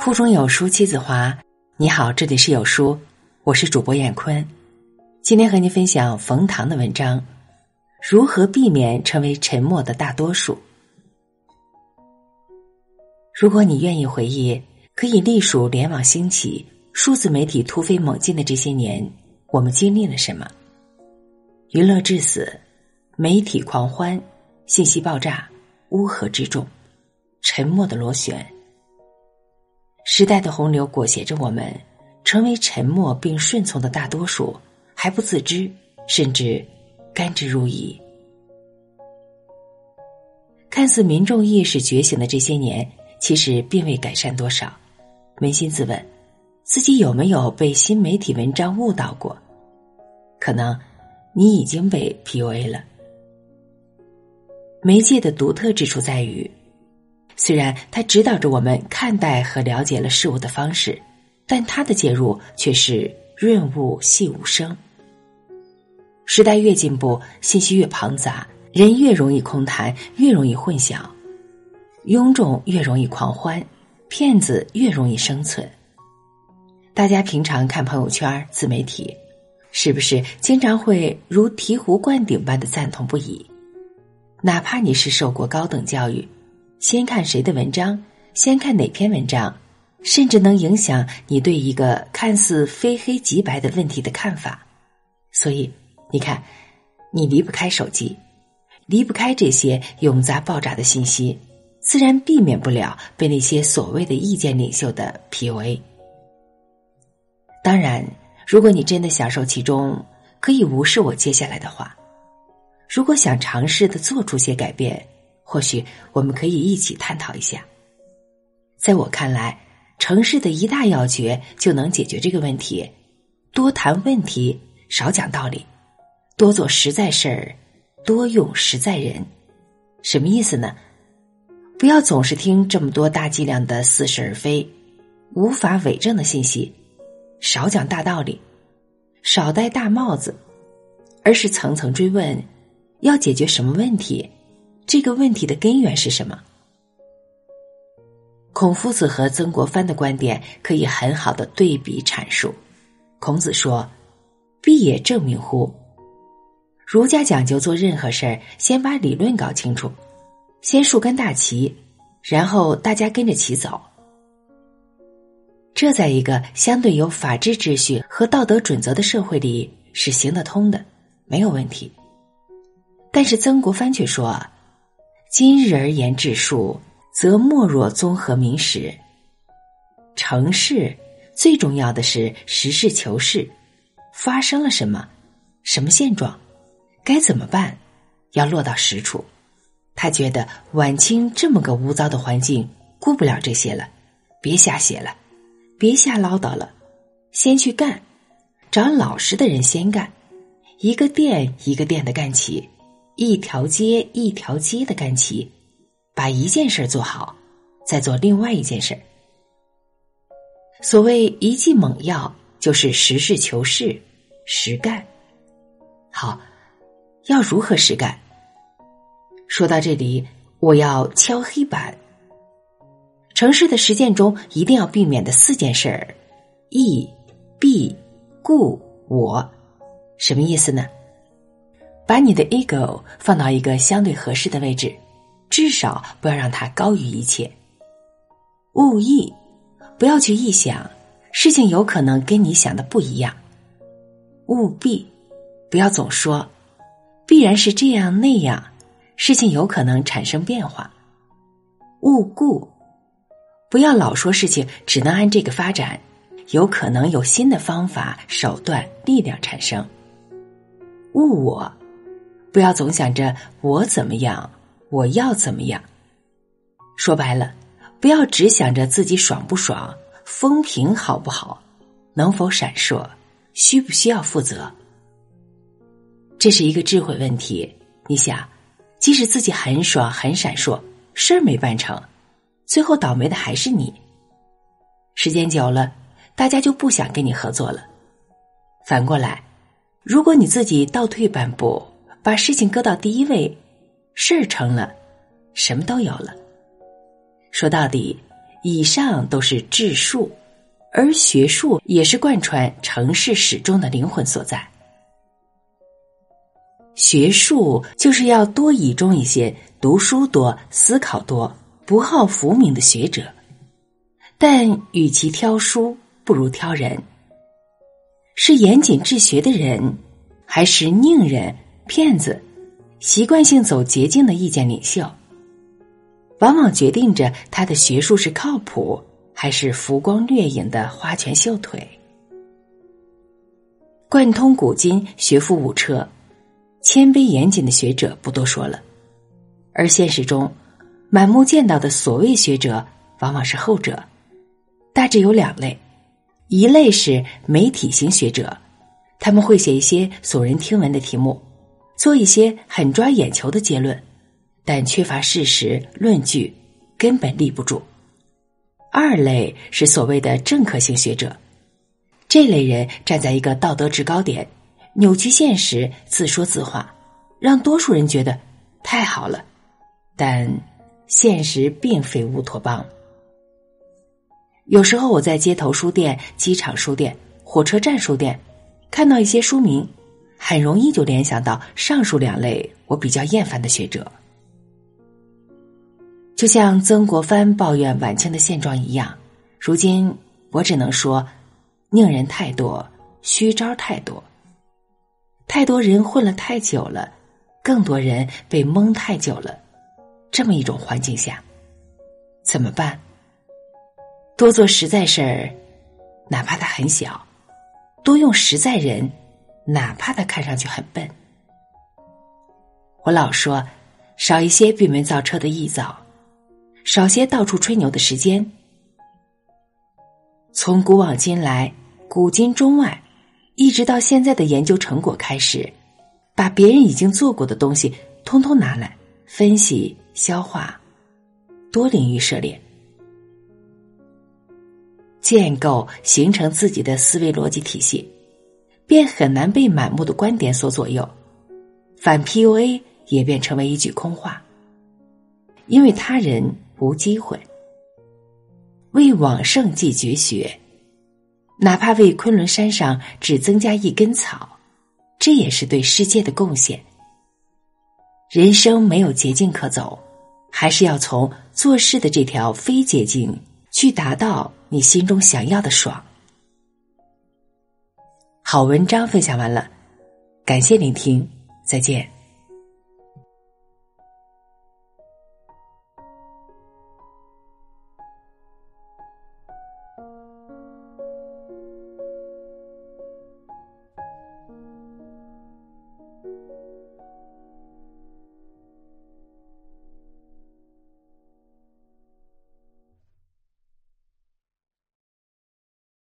腹中有书妻子华，你好，这里是有书，我是主播闫坤，今天和您分享冯唐的文章，如何避免成为沉默的大多数。如果你愿意回忆，可以隶属联网兴起、数字媒体突飞猛进的这些年，我们经历了什么？娱乐至死，媒体狂欢，信息爆炸，乌合之众，沉默的螺旋。时代的洪流裹挟着我们，成为沉默并顺从的大多数，还不自知，甚至甘之如饴。看似民众意识觉醒的这些年，其实并未改善多少。扪心自问，自己有没有被新媒体文章误导过？可能你已经被 PUA 了。媒介的独特之处在于。虽然它指导着我们看待和了解了事物的方式，但它的介入却是润物细无声。时代越进步，信息越庞杂，人越容易空谈，越容易混淆，庸众越容易狂欢，骗子越容易生存。大家平常看朋友圈、自媒体，是不是经常会如醍醐灌顶般的赞同不已？哪怕你是受过高等教育。先看谁的文章，先看哪篇文章，甚至能影响你对一个看似非黑即白的问题的看法。所以，你看，你离不开手机，离不开这些永杂爆炸的信息，自然避免不了被那些所谓的意见领袖的 PUA。当然，如果你真的享受其中，可以无视我接下来的话。如果想尝试的做出些改变。或许我们可以一起探讨一下。在我看来，城市的一大要诀就能解决这个问题：多谈问题，少讲道理；多做实在事儿，多用实在人。什么意思呢？不要总是听这么多大剂量的似是而非、无法伪证的信息，少讲大道理，少戴大帽子，而是层层追问：要解决什么问题？这个问题的根源是什么？孔夫子和曾国藩的观点可以很好的对比阐述。孔子说：“必也正名乎？”儒家讲究做任何事儿，先把理论搞清楚，先竖根大旗，然后大家跟着旗走。这在一个相对有法治秩序和道德准则的社会里是行得通的，没有问题。但是曾国藩却说。今日而言治术，则莫若综合明史。成事最重要的是实事求是，发生了什么，什么现状，该怎么办，要落到实处。他觉得晚清这么个污糟的环境，顾不了这些了，别瞎写了，别瞎唠叨了，先去干，找老实的人先干，一个店一个店的干起。一条街一条街的干齐，把一件事做好，再做另外一件事。所谓一剂猛药，就是实事求是，实干。好，要如何实干？说到这里，我要敲黑板。城市的实践中，一定要避免的四件事儿：义、必、故、我。什么意思呢？把你的 ego 放到一个相对合适的位置，至少不要让它高于一切。勿意，不要去臆想，事情有可能跟你想的不一样。务必，不要总说必然是这样那样，事情有可能产生变化。勿固，不要老说事情只能按这个发展，有可能有新的方法、手段、力量产生。勿我。不要总想着我怎么样，我要怎么样。说白了，不要只想着自己爽不爽，风评好不好，能否闪烁，需不需要负责。这是一个智慧问题。你想，即使自己很爽很闪烁，事儿没办成，最后倒霉的还是你。时间久了，大家就不想跟你合作了。反过来，如果你自己倒退半步。把事情搁到第一位，事儿成了，什么都有了。说到底，以上都是治术，而学术也是贯穿城市始终的灵魂所在。学术就是要多倚重一些读书多、思考多、不好浮名的学者，但与其挑书，不如挑人。是严谨治学的人，还是佞人、骗子，习惯性走捷径的意见领袖，往往决定着他的学术是靠谱，还是浮光掠影的花拳绣腿。贯通古今，学富五车，谦卑严谨的学者不多说了，而现实中，满目见到的所谓学者，往往是后者，大致有两类。一类是媒体型学者，他们会写一些耸人听闻的题目，做一些很抓眼球的结论，但缺乏事实论据，根本立不住。二类是所谓的政客型学者，这类人站在一个道德制高点，扭曲现实，自说自话，让多数人觉得太好了，但现实并非乌托邦。有时候我在街头书店、机场书店、火车站书店看到一些书名，很容易就联想到上述两类我比较厌烦的学者。就像曾国藩抱怨晚清的现状一样，如今我只能说，宁人太多，虚招太多，太多人混了太久了，更多人被蒙太久了，这么一种环境下，怎么办？多做实在事儿，哪怕他很小；多用实在人，哪怕他看上去很笨。我老说，少一些闭门造车的臆造，少些到处吹牛的时间。从古往今来，古今中外，一直到现在的研究成果开始，把别人已经做过的东西通通拿来分析、消化，多领域涉猎。建构形成自己的思维逻辑体系，便很难被满目的观点所左右，反 PUA 也便成为一句空话。因为他人无机会为往圣继绝学，哪怕为昆仑山上只增加一根草，这也是对世界的贡献。人生没有捷径可走，还是要从做事的这条非捷径去达到。你心中想要的爽。好文章分享完了，感谢聆听，再见。